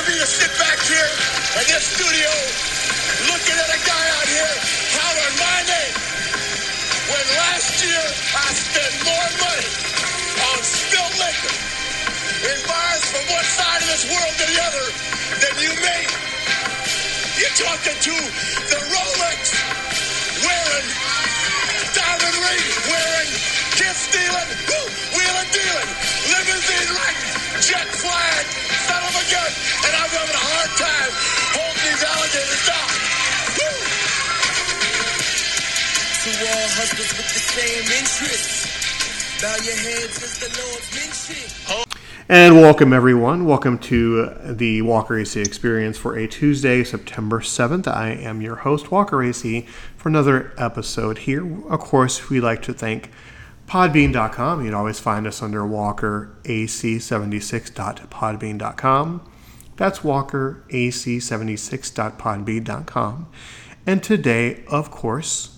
for me to sit back here in this studio looking at a guy out here hollering my name when last year I spent more money on spilled liquor in bars from one side of this world to the other than you made. You're talking to the Rolex wearing, diamond ring wearing, kiss stealing, woo, wheeling dealing, limousine riding, jet flying, and I'm having a hard time holding these alligators down. Woo! To all husbands with the same interests. Bow your heads as the Lord's. And welcome, everyone. Welcome to the Walker AC experience for a Tuesday, September 7th. I am your host, Walker AC, for another episode here. Of course, we like to thank Podbean.com. You'd always find us under WalkerAC76.podbean.com. That's WalkerAC76.podbean.com. And today, of course,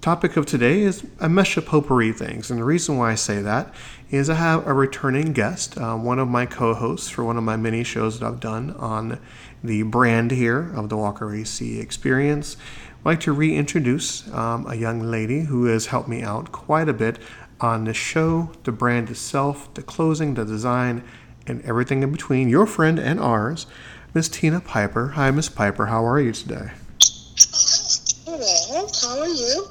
topic of today is a mesh of potpourri things. And the reason why I say that is I have a returning guest, uh, one of my co hosts for one of my mini shows that I've done on the brand here of the Walker AC experience. Like to reintroduce um, a young lady who has helped me out quite a bit on the show, the brand itself, the closing, the design, and everything in between. Your friend and ours, Miss Tina Piper. Hi, Miss Piper. How are you today? Hello, how are you?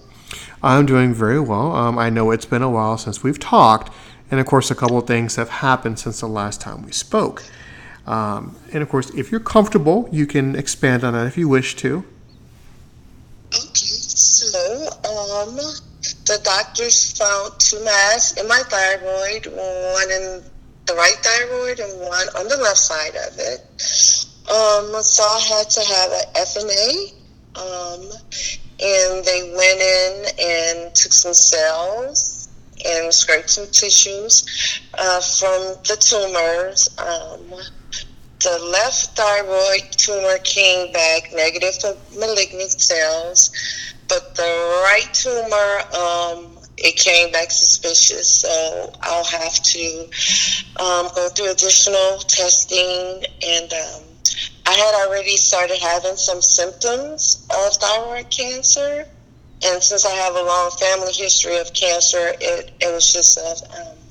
I'm doing very well. Um, I know it's been a while since we've talked, and of course, a couple of things have happened since the last time we spoke. Um, and of course, if you're comfortable, you can expand on that if you wish to. Okay, so um, the doctors found two masses in my thyroid, one in the right thyroid and one on the left side of it. Um, so I had to have an FNA. Um, and they went in and took some cells and scraped some tissues uh, from the tumors. Um, the left thyroid tumor came back negative for malignant cells, but the right tumor, um, it came back suspicious. So I'll have to um, go through additional testing and um, I had already started having some symptoms of thyroid cancer. And since I have a long family history of cancer, it, it was just a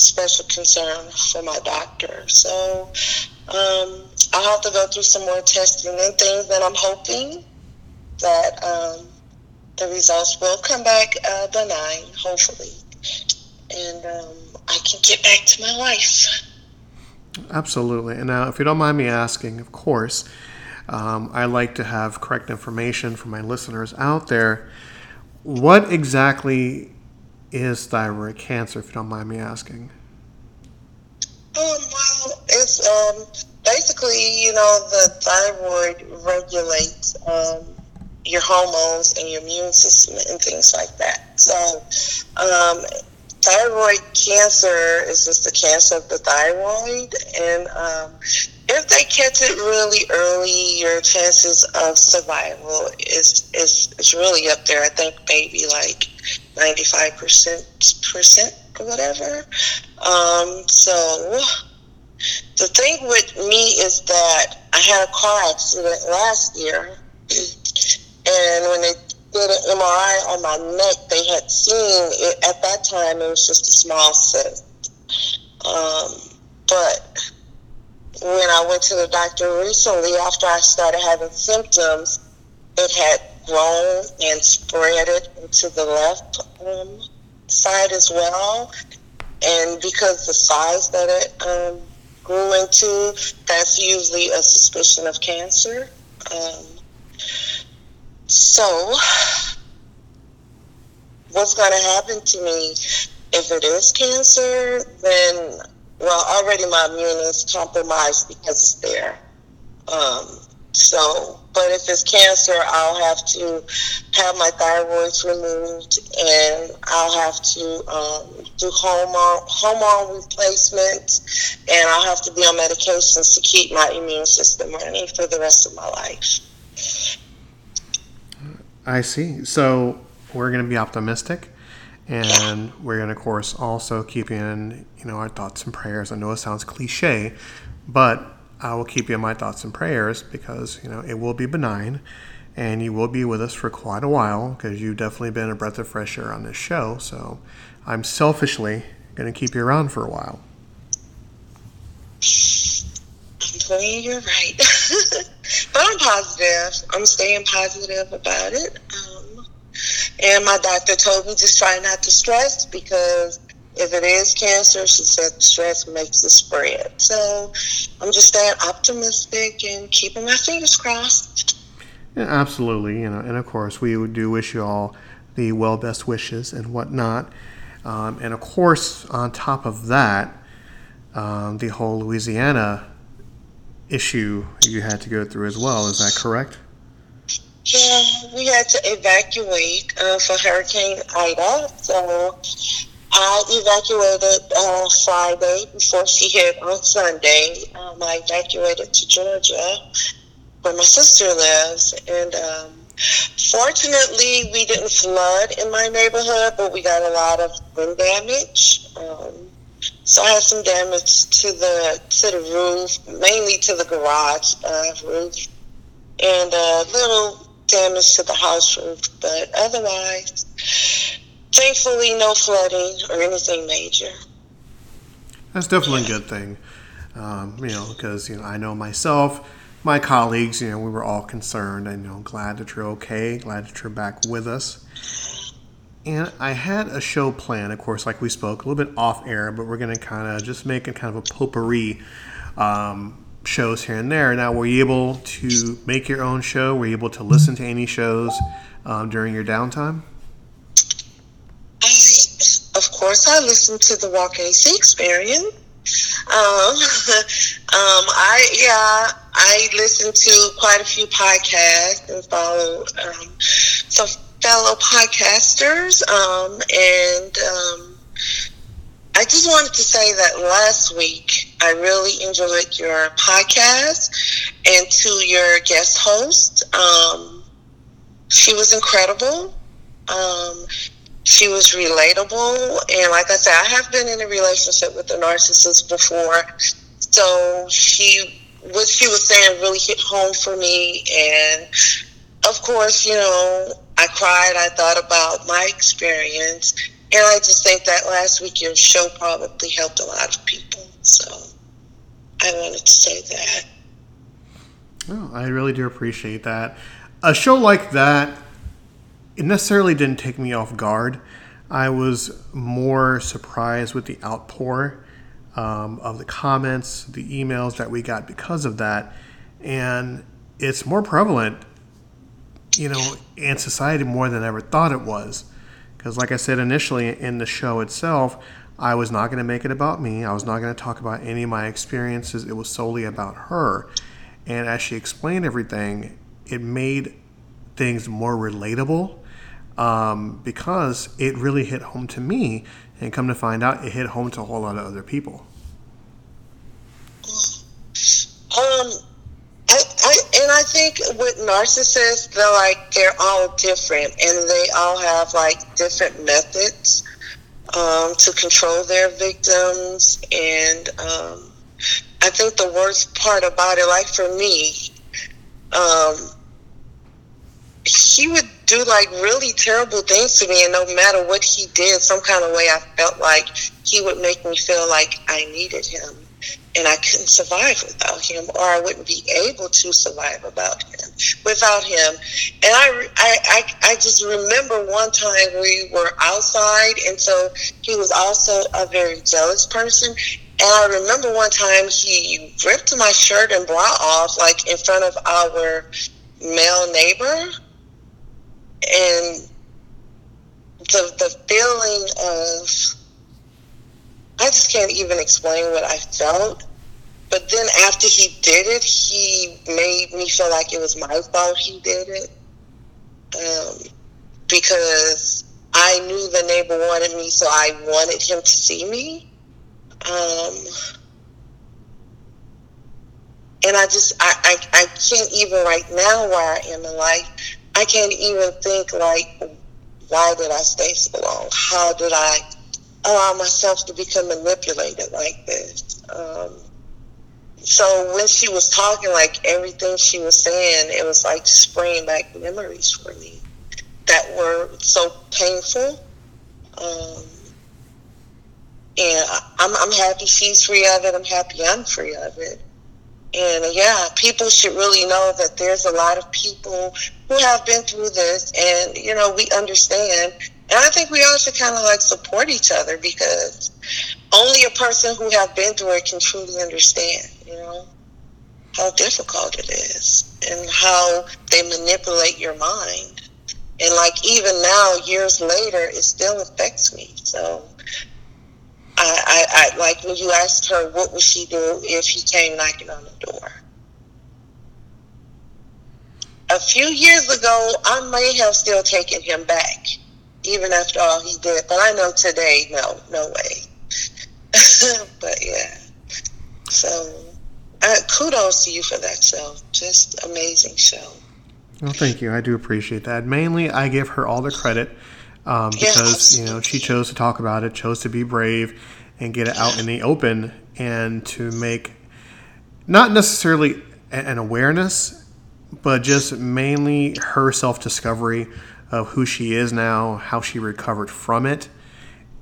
special concern for my doctor. So um, I'll have to go through some more testing and things, and I'm hoping that um, the results will come back uh, benign, hopefully. And um, I can get back to my life. Absolutely. And now, if you don't mind me asking, of course, um, I like to have correct information for my listeners out there. What exactly is thyroid cancer, if you don't mind me asking? Um, well, it's um, basically, you know, the thyroid regulates um, your hormones and your immune system and things like that. So, um, thyroid cancer is just the cancer of the thyroid, and um, if they catch it really early, your chances of survival is is, is really up there. I think maybe like ninety five percent percent or whatever. Um, so the thing with me is that I had a car accident last year, and when they did an MRI on my neck, they had seen it at that time. It was just a small cyst. Um, but when I went to the doctor recently, after I started having symptoms, it had grown and spread it into the left um, side as well. And because the size that it um, grew into, that's usually a suspicion of cancer. Um, so, what's going to happen to me if it is cancer? Then, well, already my immune is compromised because it's there. Um, so, but if it's cancer, I'll have to have my thyroids removed, and I'll have to um, do hormone hormone replacement, and I'll have to be on medications to keep my immune system running for the rest of my life. I see. So we're going to be optimistic, and we're going to, of course, also keep in you know our thoughts and prayers. I know it sounds cliche, but I will keep you in my thoughts and prayers because, you know, it will be benign and you will be with us for quite a while because you've definitely been a breath of fresh air on this show. So I'm selfishly going to keep you around for a while. I'm you're right. but I'm positive. I'm staying positive about it. Um, and my doctor told me just try not to stress because if it is cancer, she said stress makes it spread. So I'm just staying optimistic and keeping my fingers crossed. Yeah, absolutely. You know, and of course, we do wish you all the well best wishes and whatnot. Um, and of course, on top of that, um, the whole Louisiana issue you had to go through as well. Is that correct? Yeah, we had to evacuate uh, for Hurricane Ida. So I evacuated uh, Friday before she hit on Sunday. Um, I evacuated to Georgia, where my sister lives, and um, fortunately, we didn't flood in my neighborhood, but we got a lot of wind damage. Um, so I had some damage to the to the roof, mainly to the garage uh, roof, and a little damage to the house roof. But otherwise, thankfully, no flooding or anything major. That's definitely yeah. a good thing, um, you know, because you know I know myself, my colleagues, you know, we were all concerned. I know, glad that you're okay, glad that you're back with us. And I had a show plan, of course, like we spoke, a little bit off air, but we're going to kind of just make it kind of a potpourri um, shows here and there. Now, were you able to make your own show? Were you able to listen to any shows um, during your downtime? Of course, I listened to the Walk AC experience. Um, um, I yeah, I listened to quite a few podcasts and followed um, some fellow podcasters, um, and um, I just wanted to say that last week I really enjoyed your podcast, and to your guest host, um, she was incredible. Um, she was relatable, and like I said, I have been in a relationship with a narcissist before, so she what she was saying really hit home for me, and of course, you know, I cried. I thought about my experience. And I just think that last week your show probably helped a lot of people. So I wanted to say that. Oh, I really do appreciate that. A show like that, it necessarily didn't take me off guard. I was more surprised with the outpour um, of the comments, the emails that we got because of that. And it's more prevalent you know, in society more than I ever thought it was. Because, like I said initially in the show itself, I was not going to make it about me. I was not going to talk about any of my experiences. It was solely about her. And as she explained everything, it made things more relatable um, because it really hit home to me. And come to find out, it hit home to a whole lot of other people. Um, think with narcissists, they're like they're all different, and they all have like different methods um, to control their victims. And um, I think the worst part about it, like for me, um, he would do like really terrible things to me, and no matter what he did, some kind of way, I felt like he would make me feel like I needed him and I couldn't survive without him, or I wouldn't be able to survive about him without him. And I, I, I, I just remember one time we were outside, and so he was also a very jealous person. And I remember one time he ripped my shirt and bra off, like in front of our male neighbor, and the the feeling of I just can't even explain what I felt. But then after he did it, he made me feel like it was my fault he did it. Um, because I knew the neighbor wanted me, so I wanted him to see me. Um, and I just, I, I, I can't even right now where I am in life, I can't even think like, why did I stay so long? How did I allow myself to become manipulated like this. Um, so when she was talking, like everything she was saying, it was like spraying back memories for me that were so painful. Um, and I'm, I'm happy she's free of it. I'm happy I'm free of it. And yeah, people should really know that there's a lot of people who have been through this, and you know we understand. And I think we all should kind of like support each other because only a person who have been through it can truly understand. You know how difficult it is and how they manipulate your mind. And like even now, years later, it still affects me. So I, I, I like when you asked her what would she do if he came knocking on the door. A few years ago, I may have still taken him back, even after all he did. But I know today, no, no way. but yeah, so uh, kudos to you for that show. Just amazing show. Well, thank you. I do appreciate that. Mainly, I give her all the credit um, because you know she chose to talk about it, chose to be brave, and get it out in the open, and to make not necessarily an awareness, but just mainly her self discovery of who she is now, how she recovered from it,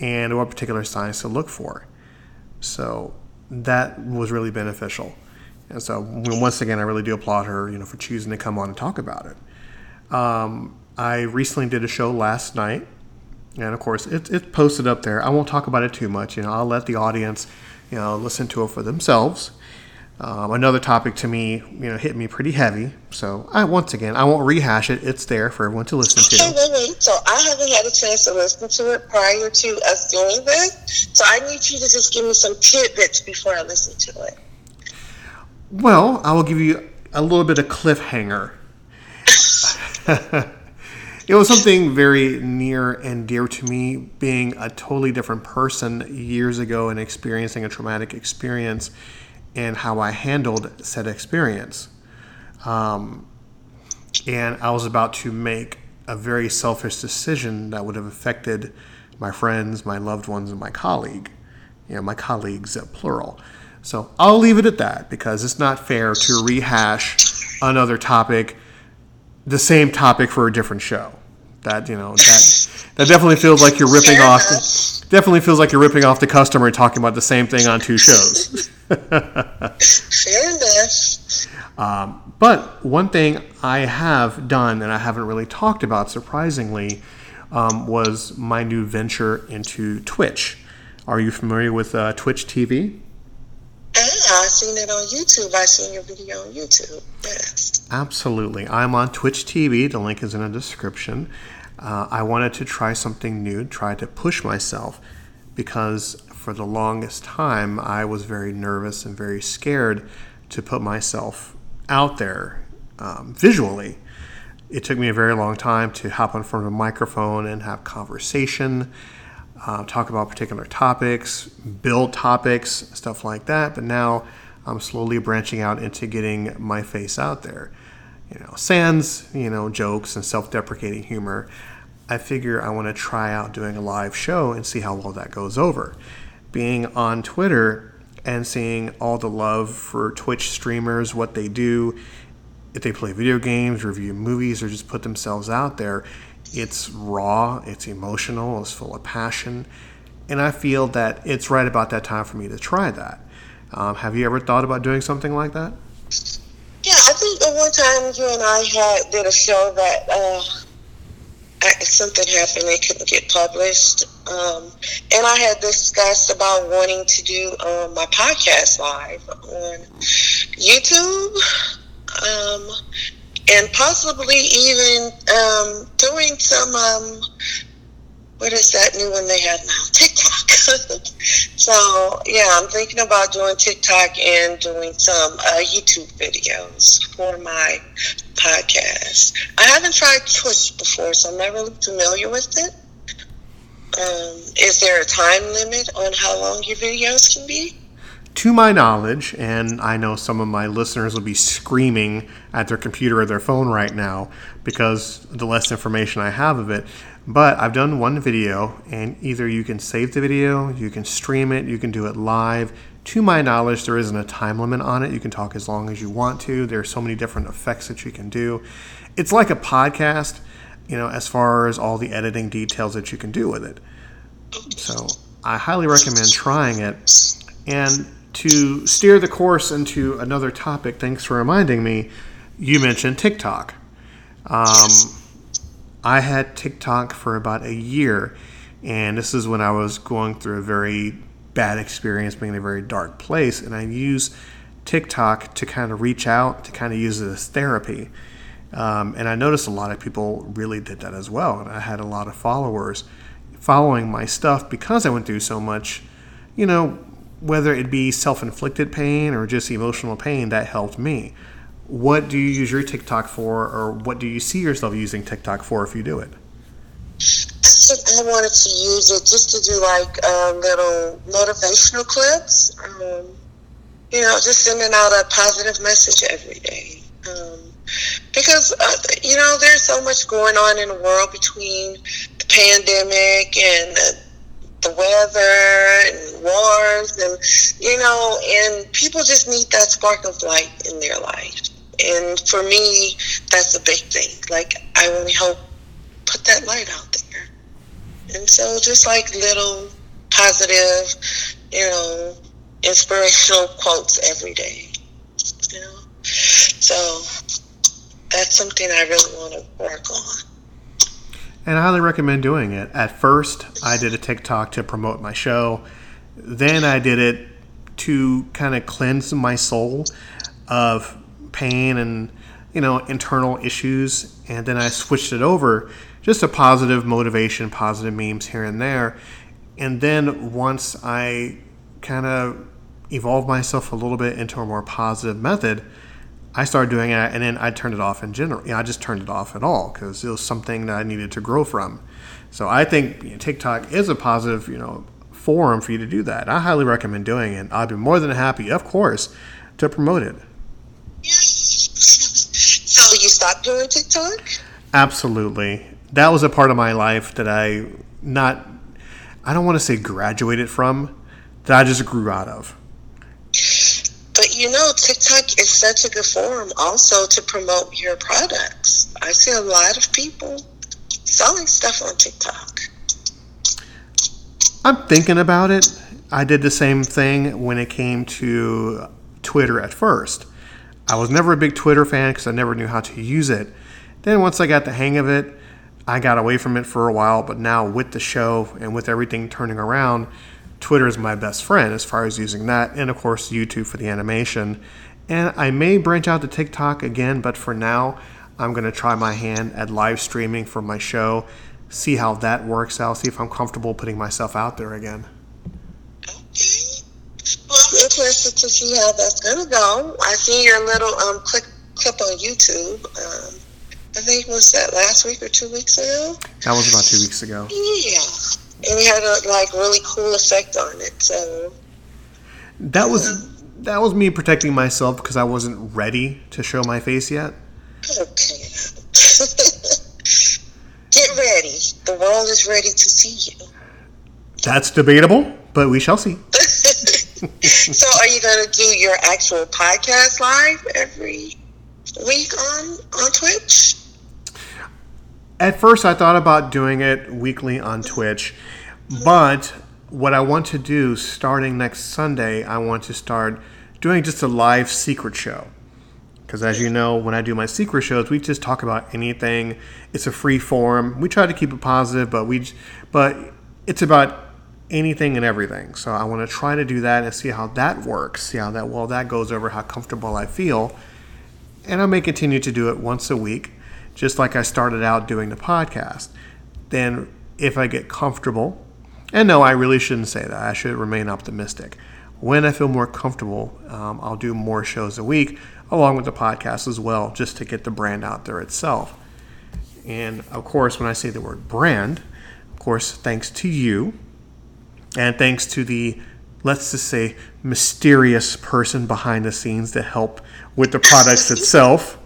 and what particular signs to look for. So that was really beneficial. And so once again, I really do applaud her, you know, for choosing to come on and talk about it. Um, I recently did a show last night and of course, it's it's posted up there. I won't talk about it too much. You know, I'll let the audience, you know, listen to it for themselves. Um, another topic to me, you know, hit me pretty heavy. So I once again, I won't rehash it. It's there for everyone to listen to. okay. Wait, wait. So I haven't had a chance to listen to it prior to us doing this. So I need you to just give me some tidbits before I listen to it. Well, I will give you a little bit of cliffhanger. it was something very near and dear to me being a totally different person years ago and experiencing a traumatic experience and how I handled said experience. Um, and I was about to make a very selfish decision that would have affected my friends, my loved ones, and my colleague. You know, my colleagues, uh, plural. So I'll leave it at that because it's not fair to rehash another topic, the same topic for a different show that you know that that definitely feels like you're ripping off. The, definitely feels like you're ripping off the customer talking about the same thing on two shows. Fair enough. Um, but one thing I have done and I haven't really talked about, surprisingly, um, was my new venture into Twitch. Are you familiar with uh, Twitch TV? Yeah, I've seen it on YouTube. I've seen your video on YouTube. Yes. Absolutely. I'm on Twitch TV. The link is in the description. Uh, I wanted to try something new, try to push myself because for the longest time I was very nervous and very scared to put myself out there um, visually. It took me a very long time to hop in front of a microphone and have conversation uh, talk about particular topics, build topics, stuff like that. But now I'm slowly branching out into getting my face out there. You know, sans, you know, jokes and self deprecating humor. I figure I want to try out doing a live show and see how well that goes over. Being on Twitter and seeing all the love for Twitch streamers, what they do, if they play video games, review movies, or just put themselves out there, it's raw, it's emotional, it's full of passion, and I feel that it's right about that time for me to try that. Um, have you ever thought about doing something like that? Yeah, I think the one time you and I had did a show that uh, something happened, it couldn't get published, um, and I had discussed about wanting to do um, my podcast live on YouTube. Um, and possibly even um, doing some um, what is that new one they have now? TikTok. so yeah, I'm thinking about doing TikTok and doing some uh, YouTube videos for my podcast. I haven't tried Twitch before, so I'm not really familiar with it. Um, is there a time limit on how long your videos can be? to my knowledge, and I know some of my listeners will be screaming at their computer or their phone right now because the less information I have of it. But I've done one video, and either you can save the video, you can stream it, you can do it live to my knowledge, there isn't a time limit on it. You can talk as long as you want to. There are so many different effects that you can do. It's like a podcast, you know, as far as all the editing details that you can do with it. So I highly recommend trying it. And to steer the course into another topic, thanks for reminding me, you mentioned TikTok. Um, I had TikTok for about a year, and this is when I was going through a very bad experience, being in a very dark place, and I use TikTok to kind of reach out, to kind of use it as therapy. Um, and I noticed a lot of people really did that as well, and I had a lot of followers following my stuff because I went through so much, you know, whether it be self inflicted pain or just emotional pain, that helped me. What do you use your TikTok for, or what do you see yourself using TikTok for if you do it? I wanted to use it just to do like uh, little motivational clips. Um, you know, just sending out a positive message every day. Um, because, uh, you know, there's so much going on in the world between the pandemic and uh, the weather and wars and you know and people just need that spark of light in their life and for me that's a big thing like i want to help put that light out there and so just like little positive you know inspirational quotes every day you know so that's something i really want to work on and I highly recommend doing it. At first, I did a TikTok to promote my show. Then I did it to kind of cleanse my soul of pain and you know internal issues. And then I switched it over just a positive motivation, positive memes here and there. And then once I kind of evolved myself a little bit into a more positive method, I started doing it, and then I turned it off in general. Yeah, I just turned it off at all because it was something that I needed to grow from. So I think you know, TikTok is a positive, you know, forum for you to do that. I highly recommend doing it. I'd be more than happy, of course, to promote it. so you stopped doing TikTok? Absolutely. That was a part of my life that I not I don't want to say graduated from, that I just grew out of. But you know, TikTok is such a good forum also to promote your products. I see a lot of people selling stuff on TikTok. I'm thinking about it. I did the same thing when it came to Twitter at first. I was never a big Twitter fan because I never knew how to use it. Then once I got the hang of it, I got away from it for a while. But now with the show and with everything turning around, Twitter is my best friend as far as using that, and of course, YouTube for the animation. And I may branch out to TikTok again, but for now, I'm going to try my hand at live streaming for my show, see how that works out, see if I'm comfortable putting myself out there again. Okay. Well, I'm see how that's to go. I see your little um, clip, clip on YouTube. Um, I think was that last week or two weeks ago? That was about two weeks ago. Yeah and it had a like really cool effect on it. So that was that was me protecting myself because I wasn't ready to show my face yet. Okay. Get ready. The world is ready to see you. That's debatable, but we shall see. so, are you going to do your actual podcast live every week on on Twitch? At first, I thought about doing it weekly on Twitch, but what I want to do starting next Sunday, I want to start doing just a live secret show. Because as you know, when I do my secret shows, we just talk about anything. It's a free form. We try to keep it positive, but we, but it's about anything and everything. So I want to try to do that and see how that works. See how that well that goes over, how comfortable I feel, and I may continue to do it once a week just like I started out doing the podcast. Then, if I get comfortable, and no, I really shouldn't say that, I should remain optimistic. When I feel more comfortable, um, I'll do more shows a week along with the podcast as well, just to get the brand out there itself. And of course, when I say the word brand, of course, thanks to you and thanks to the, let's just say, mysterious person behind the scenes to help with the products itself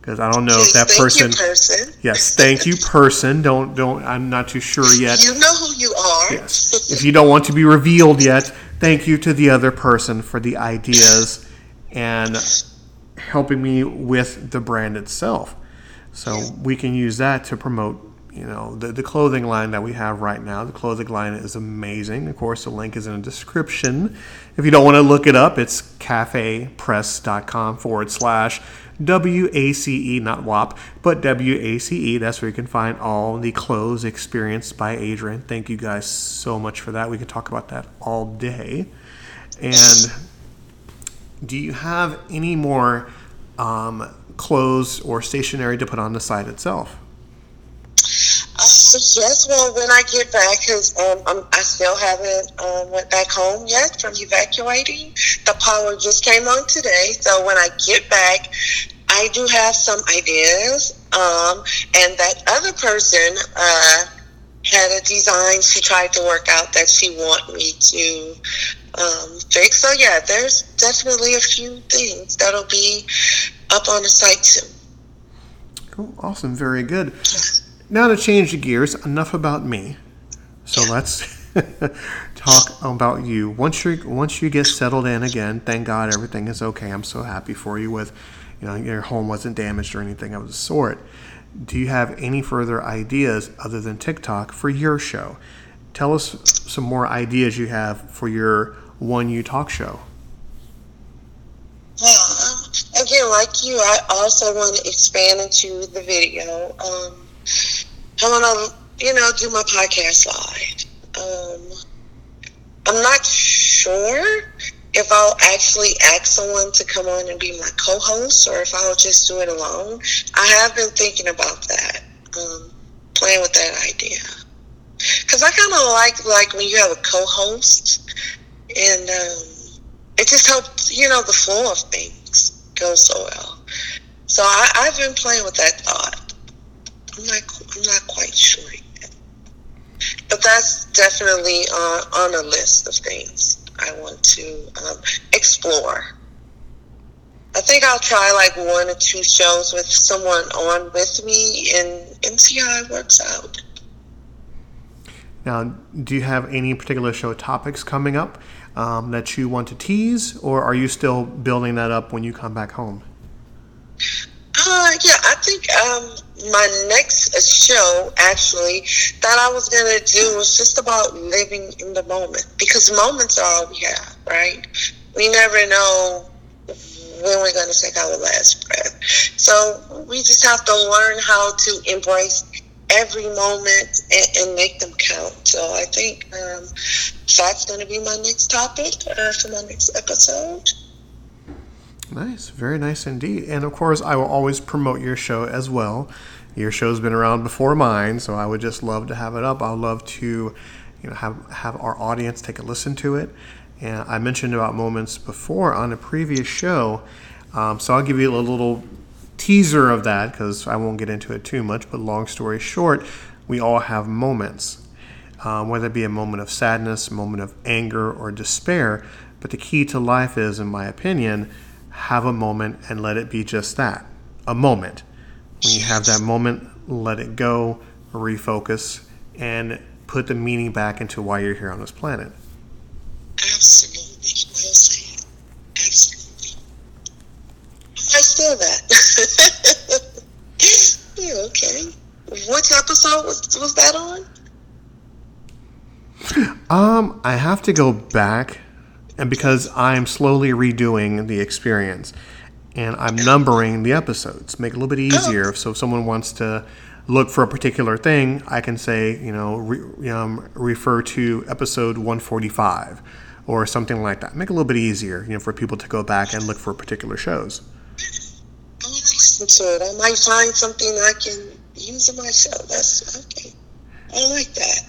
because I don't know if that person, person. Yes, thank you, person. Don't don't. I'm not too sure yet. You know who you are. Yes. if you don't want to be revealed yet, thank you to the other person for the ideas and helping me with the brand itself. So we can use that to promote, you know, the, the clothing line that we have right now. The clothing line is amazing. Of course, the link is in the description. If you don't want to look it up, it's cafepress.com forward slash WACE, not WAP, but WACE. That's where you can find all the clothes experienced by Adrian. Thank you guys so much for that. We can talk about that all day. And do you have any more um, clothes or stationery to put on the site itself? Yes, well, when I get back, because um, I'm- I still haven't um, went back home yet from evacuating. The power just came on today, so when I get back, I do have some ideas. Um, and that other person uh, had a design she tried to work out that she want me to um, fix. So yeah, there's definitely a few things that'll be up on the site soon. Cool. Awesome. Very good. Now to change the gears, enough about me. So let's talk about you. Once you once you get settled in again, thank God everything is okay. I'm so happy for you with, you know, your home wasn't damaged or anything of the sort. Do you have any further ideas other than TikTok for your show? Tell us some more ideas you have for your 1U Talk show. Yeah. Again, like you, I also want to expand into the video. Um, I want to, you know, do my podcast live. Um, I'm not sure if I'll actually ask someone to come on and be my co-host or if I'll just do it alone. I have been thinking about that, um, playing with that idea. Because I kind of like like when you have a co-host, and um, it just helps, you know, the flow of things go so well. So I, I've been playing with that thought. I'm not I'm not quite sure yet, but that's definitely on on a list of things I want to um, explore. I think I'll try like one or two shows with someone on with me and and see how it works out. Now, do you have any particular show topics coming up um, that you want to tease, or are you still building that up when you come back home? Uh, yeah, I think um, my next show actually that I was gonna do was just about living in the moment because moments are all we have, right? We never know when we're gonna take our last breath, so we just have to learn how to embrace every moment and, and make them count. So I think um, that's gonna be my next topic uh, for my next episode. Nice, very nice indeed. And of course, I will always promote your show as well. Your show's been around before mine, so I would just love to have it up. I'd love to, you know, have have our audience take a listen to it. And I mentioned about moments before on a previous show, um, so I'll give you a little teaser of that because I won't get into it too much. But long story short, we all have moments, um, whether it be a moment of sadness, moment of anger, or despair. But the key to life is, in my opinion, have a moment and let it be just that a moment. When you have that moment, let it go, refocus, and put the meaning back into why you're here on this planet. Absolutely. Well said. Absolutely. I steal that. yeah, okay. Which episode was, was that on? Um, I have to go back, and because I'm slowly redoing the experience, and I'm numbering the episodes, make it a little bit easier. So if someone wants to look for a particular thing, I can say, you know, re, um, refer to episode 145 or something like that. Make it a little bit easier, you know, for people to go back and look for particular shows. I might find something I can use in my show. That's okay. I like that.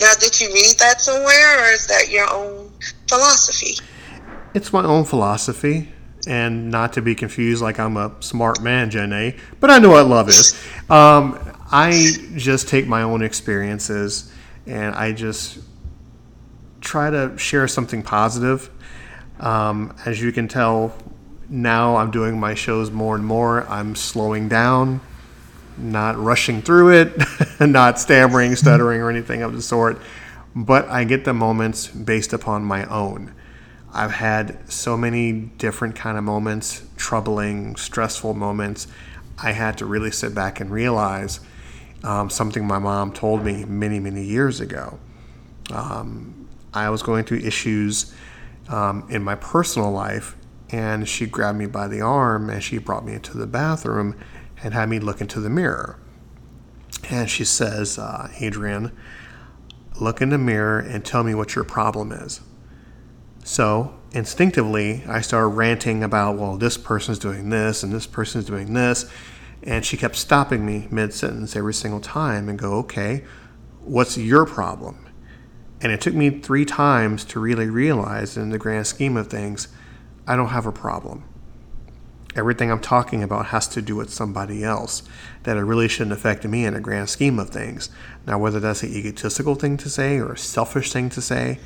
Now, did you read that somewhere, or is that your own philosophy? It's my own philosophy, and not to be confused like I'm a smart man, Jenny. But I know what love is. Um, I just take my own experiences, and I just try to share something positive. Um, as you can tell, now I'm doing my shows more and more. I'm slowing down, not rushing through it, not stammering, stuttering, or anything of the sort. But I get the moments based upon my own. I've had so many different kind of moments, troubling, stressful moments. I had to really sit back and realize um, something my mom told me many, many years ago. Um, I was going through issues um, in my personal life, and she grabbed me by the arm and she brought me into the bathroom and had me look into the mirror. And she says, uh, Adrian, look in the mirror and tell me what your problem is. So instinctively, I started ranting about, well, this person's doing this and this person's doing this. And she kept stopping me mid sentence every single time and go, okay, what's your problem? And it took me three times to really realize, in the grand scheme of things, I don't have a problem. Everything I'm talking about has to do with somebody else, that it really shouldn't affect me in a grand scheme of things. Now, whether that's an egotistical thing to say or a selfish thing to say,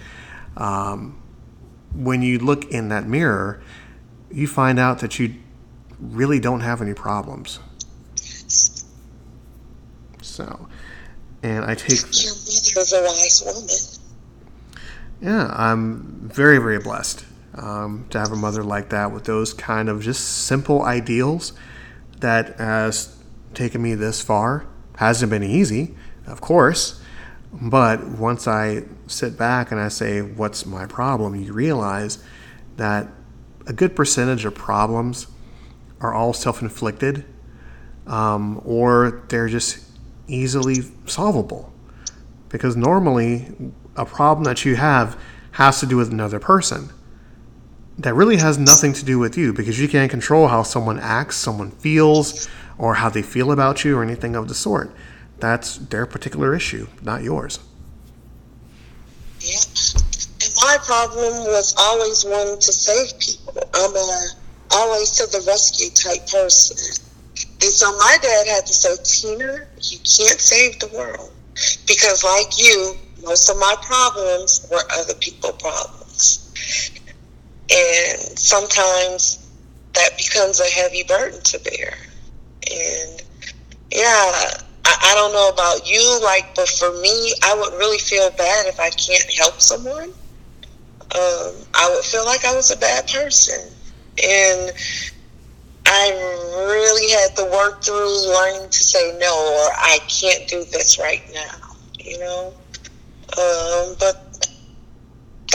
um, when you look in that mirror, you find out that you really don't have any problems. So, and I take. Your mother is a wise woman. Yeah, I'm very, very blessed um, to have a mother like that with those kind of just simple ideals that has taken me this far. Hasn't been easy, of course, but once I sit back and I say, What's my problem? you realize that a good percentage of problems are all self inflicted um, or they're just easily solvable. Because normally, a problem that you have has to do with another person. That really has nothing to do with you because you can't control how someone acts, someone feels, or how they feel about you, or anything of the sort. That's their particular issue, not yours. Yeah. And my problem was always wanting to save people. I'm a always to the rescue type person. And so my dad had to say, Tina, you can't save the world. Because like you, most of my problems were other people problems. And sometimes that becomes a heavy burden to bear. And yeah, I, I don't know about you, like, but for me, I would really feel bad if I can't help someone. Um, I would feel like I was a bad person. And I really had to work through learning to say no, or I can't do this right now, you know? Um, but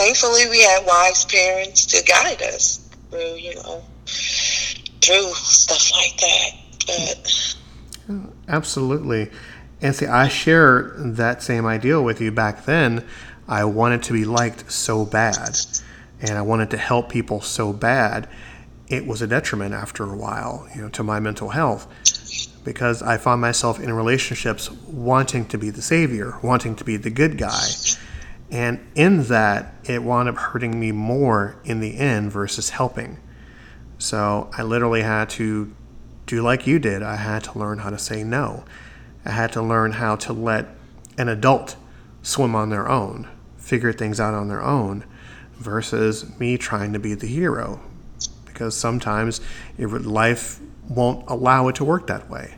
thankfully, we had wise parents to guide us through, you know, through stuff like that. But Absolutely. And see, I share that same ideal with you back then. I wanted to be liked so bad, and I wanted to help people so bad. It was a detriment after a while, you know, to my mental health because I found myself in relationships wanting to be the savior, wanting to be the good guy. And in that, it wound up hurting me more in the end versus helping. So I literally had to do like you did. I had to learn how to say no. I had to learn how to let an adult swim on their own, figure things out on their own, versus me trying to be the hero. Because sometimes life won't allow it to work that way.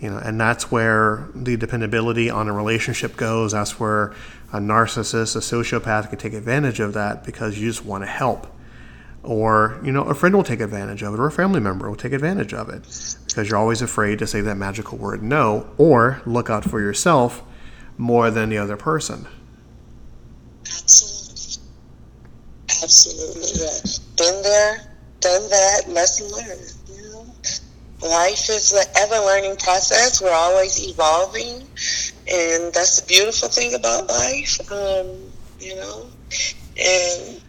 You know, and that's where the dependability on a relationship goes. That's where a narcissist, a sociopath can take advantage of that because you just want to help. Or you know a friend will take advantage of it or a family member will take advantage of it because you're always afraid to say that magical word no or look out for yourself more than the other person. Absolutely. Absolutely. Been there done that lesson learned you know life is an ever learning process we're always evolving and that's the beautiful thing about life um, you know and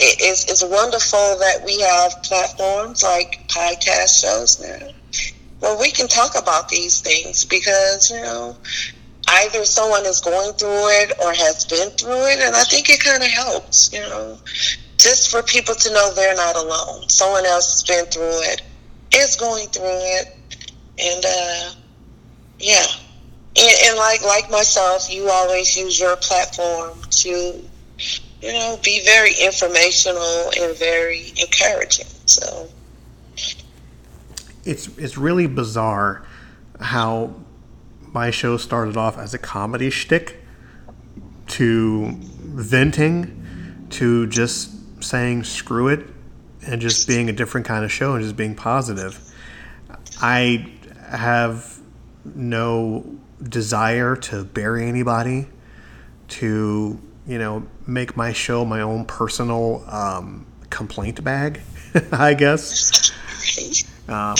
it's, it's wonderful that we have platforms like podcast shows now where we can talk about these things because, you know, either someone is going through it or has been through it. And I think it kind of helps, you know, just for people to know they're not alone. Someone else has been through it, is going through it. And, uh, yeah. And, and like, like myself, you always use your platform to you know, be very informational and very encouraging. So it's it's really bizarre how my show started off as a comedy shtick to venting to just saying screw it and just being a different kind of show and just being positive. I have no desire to bury anybody, to, you know, make my show my own personal um, complaint bag, I guess. Um,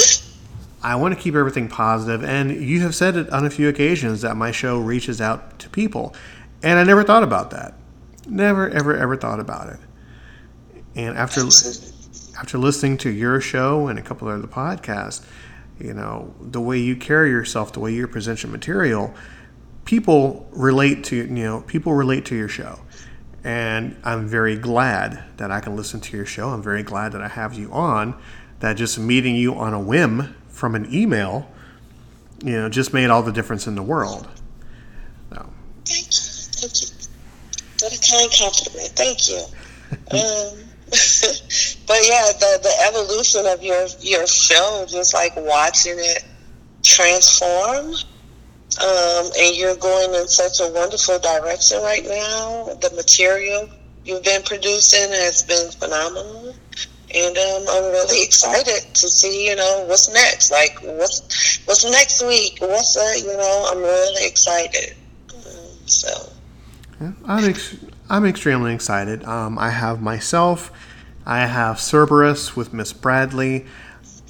I want to keep everything positive, and you have said it on a few occasions that my show reaches out to people, and I never thought about that. Never, ever, ever thought about it. And after after listening to your show and a couple of other podcasts, you know the way you carry yourself, the way you present your material, people relate to you know people relate to your show, and I'm very glad that I can listen to your show. I'm very glad that I have you on. That just meeting you on a whim from an email, you know, just made all the difference in the world. So. Thank you. Thank you. What a kind compliment. Thank you. um, but yeah, the the evolution of your your show, just like watching it transform, um, and you're going in such a wonderful direction right now. The material you've been producing has been phenomenal and um, I'm really excited to see you know what's next. Like what's what's next week? What's uh, you know I'm really excited. Um, so yeah, I'm ex- I'm extremely excited. Um, I have myself. I have Cerberus with Miss Bradley.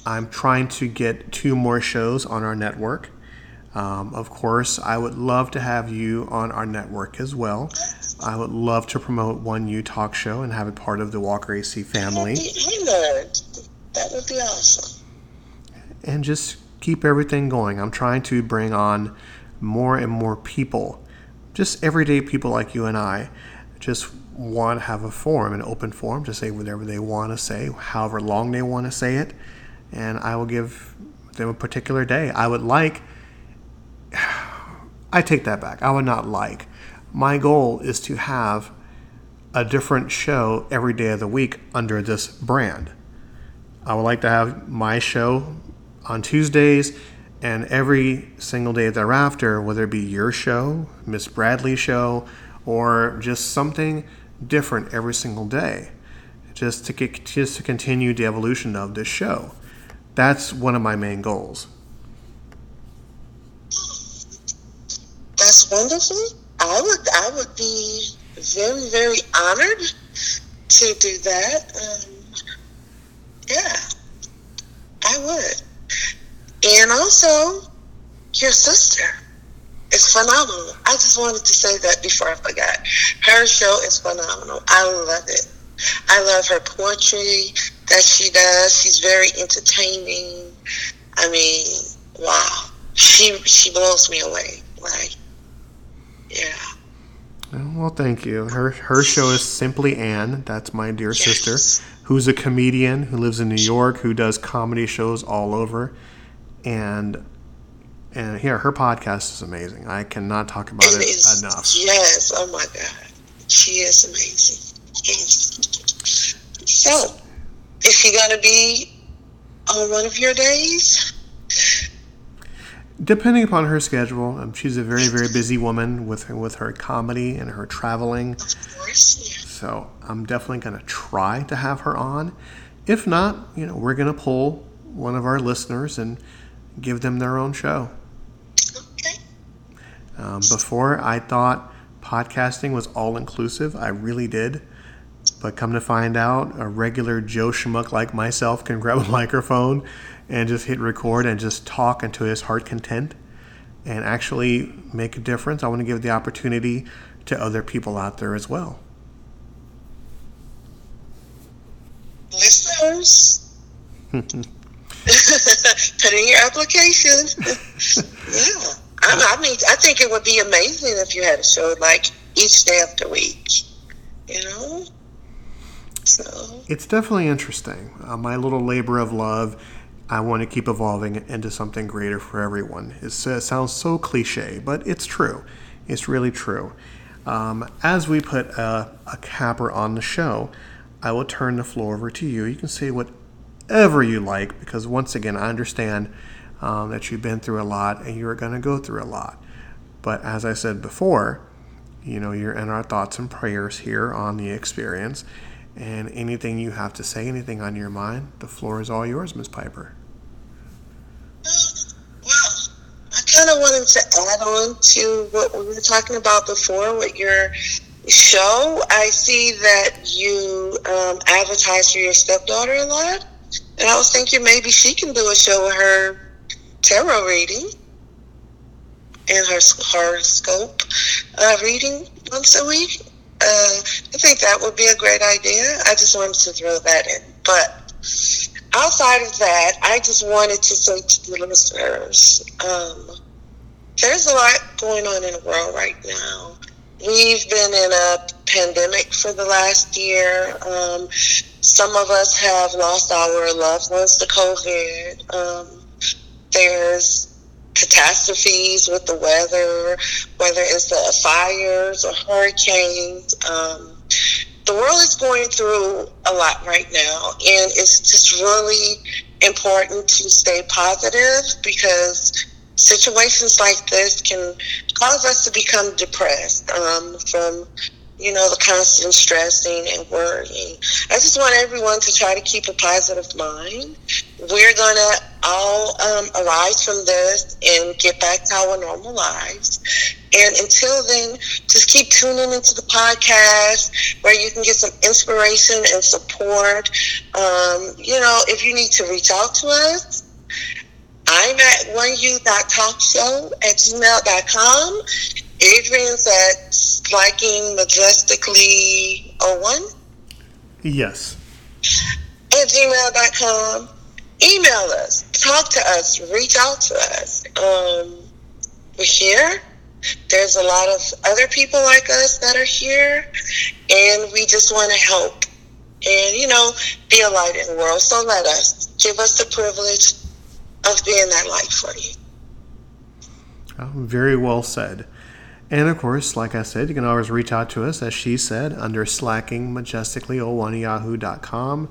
I'm trying to get two more shows on our network. Um, of course, I would love to have you on our network as well. I would love to promote 1U Talk Show and have it part of the Walker AC family. That would be awesome. And just keep everything going. I'm trying to bring on more and more people, just everyday people like you and I, just want to have a forum, an open forum to say whatever they want to say, however long they want to say it, and I will give them a particular day. I would like I take that back. I would not like. My goal is to have a different show every day of the week under this brand. I would like to have my show on Tuesdays and every single day thereafter, whether it be your show, Miss Bradley's show, or just something different every single day, just to get, just to continue the evolution of this show. That's one of my main goals. that's wonderful. I would I would be very very honored to do that. Um, yeah, I would. And also, your sister is phenomenal. I just wanted to say that before I forgot. Her show is phenomenal. I love it. I love her poetry that she does. She's very entertaining. I mean, wow. She she blows me away. Like yeah. Well, thank you. Her her show is Simply Ann. That's my dear yes. sister, who's a comedian who lives in New York, who does comedy shows all over, and and here her podcast is amazing. I cannot talk about it, it enough. Yes. Oh my God, she is amazing. Yes. So, is she gonna be on one of your days? depending upon her schedule, um, she's a very very busy woman with with her comedy and her traveling. Of course. Yeah. So I'm definitely going to try to have her on. If not, you know, we're going to pull one of our listeners and give them their own show. Um, before I thought podcasting was all inclusive. I really did. But come to find out, a regular Joe Schmuck like myself can grab a microphone and just hit record and just talk until his heart content and actually make a difference. I want to give the opportunity to other people out there as well. Listeners, put in your application. yeah. I, I mean, I think it would be amazing if you had a show like each day of the week. You know? So. It's definitely interesting. Uh, my little labor of love I want to keep evolving into something greater for everyone. It sounds so cliche, but it's true. It's really true. Um, as we put a, a capper on the show, I will turn the floor over to you. You can say whatever you like because, once again, I understand um, that you've been through a lot and you're going to go through a lot. But as I said before, you know, you're in our thoughts and prayers here on the experience. And anything you have to say, anything on your mind, the floor is all yours, Miss Piper. Well, I kind of wanted to add on to what we were talking about before with your show. I see that you um, advertise for your stepdaughter a lot. And I was thinking maybe she can do a show with her tarot reading and her horoscope uh, reading once a week. Uh, I think that would be a great idea. I just wanted to throw that in. But outside of that, I just wanted to say to the listeners, um, there's a lot going on in the world right now. We've been in a pandemic for the last year. Um, some of us have lost our loved ones to COVID. Um, there's catastrophes with the weather, whether it's the fires or hurricanes. Um, the world is going through a lot right now, and it's just really important to stay positive because situations like this can cause us to become depressed um, from you know, the constant stressing and worrying. I just want everyone to try to keep a positive mind. We're to all um, arise from this and get back to our normal lives. And until then, just keep tuning into the podcast where you can get some inspiration and support. Um, you know, if you need to reach out to us, I'm at oneu.talkshow at gmail.com. Adrian's at Slacking Majestically 01. Yes. At gmail.com. Email us, talk to us, reach out to us. Um, we're here. There's a lot of other people like us that are here, and we just want to help and, you know, be a light in the world. So let us give us the privilege of being that light for you. Oh, very well said. And of course, like I said, you can always reach out to us, as she said, under slackingmajestically01yahoo.com.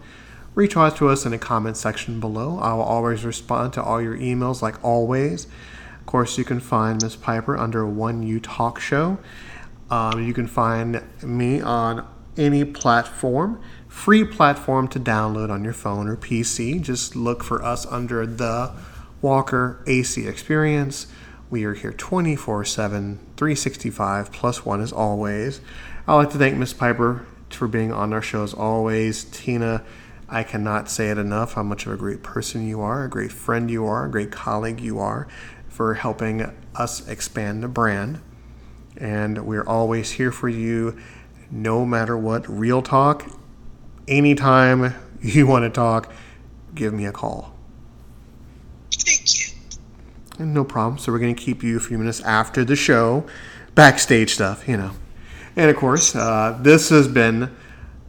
Reach out to us in the comment section below. I will always respond to all your emails, like always. Of course, you can find Miss Piper under 1U Talk Show. Um, you can find me on any platform, free platform to download on your phone or PC. Just look for us under the Walker AC Experience. We are here 24 7, 365, plus one as always. I'd like to thank Miss Piper for being on our show as always. Tina, I cannot say it enough how much of a great person you are, a great friend you are, a great colleague you are for helping us expand the brand. And we're always here for you no matter what. Real talk, anytime you want to talk, give me a call. Thank you. No problem. So we're going to keep you a few minutes after the show, backstage stuff, you know. And of course, uh, this has been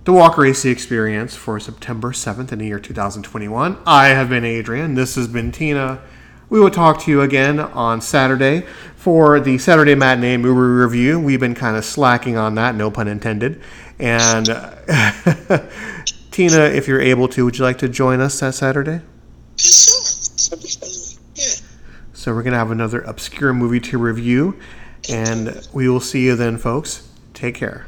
the Walker AC Experience for September 7th in the year 2021. I have been Adrian. This has been Tina. We will talk to you again on Saturday for the Saturday matinee movie review. We've been kind of slacking on that, no pun intended. And uh, Tina, if you're able to, would you like to join us that Saturday? Sure. Yeah. So we're going to have another obscure movie to review. And we will see you then, folks. Take care.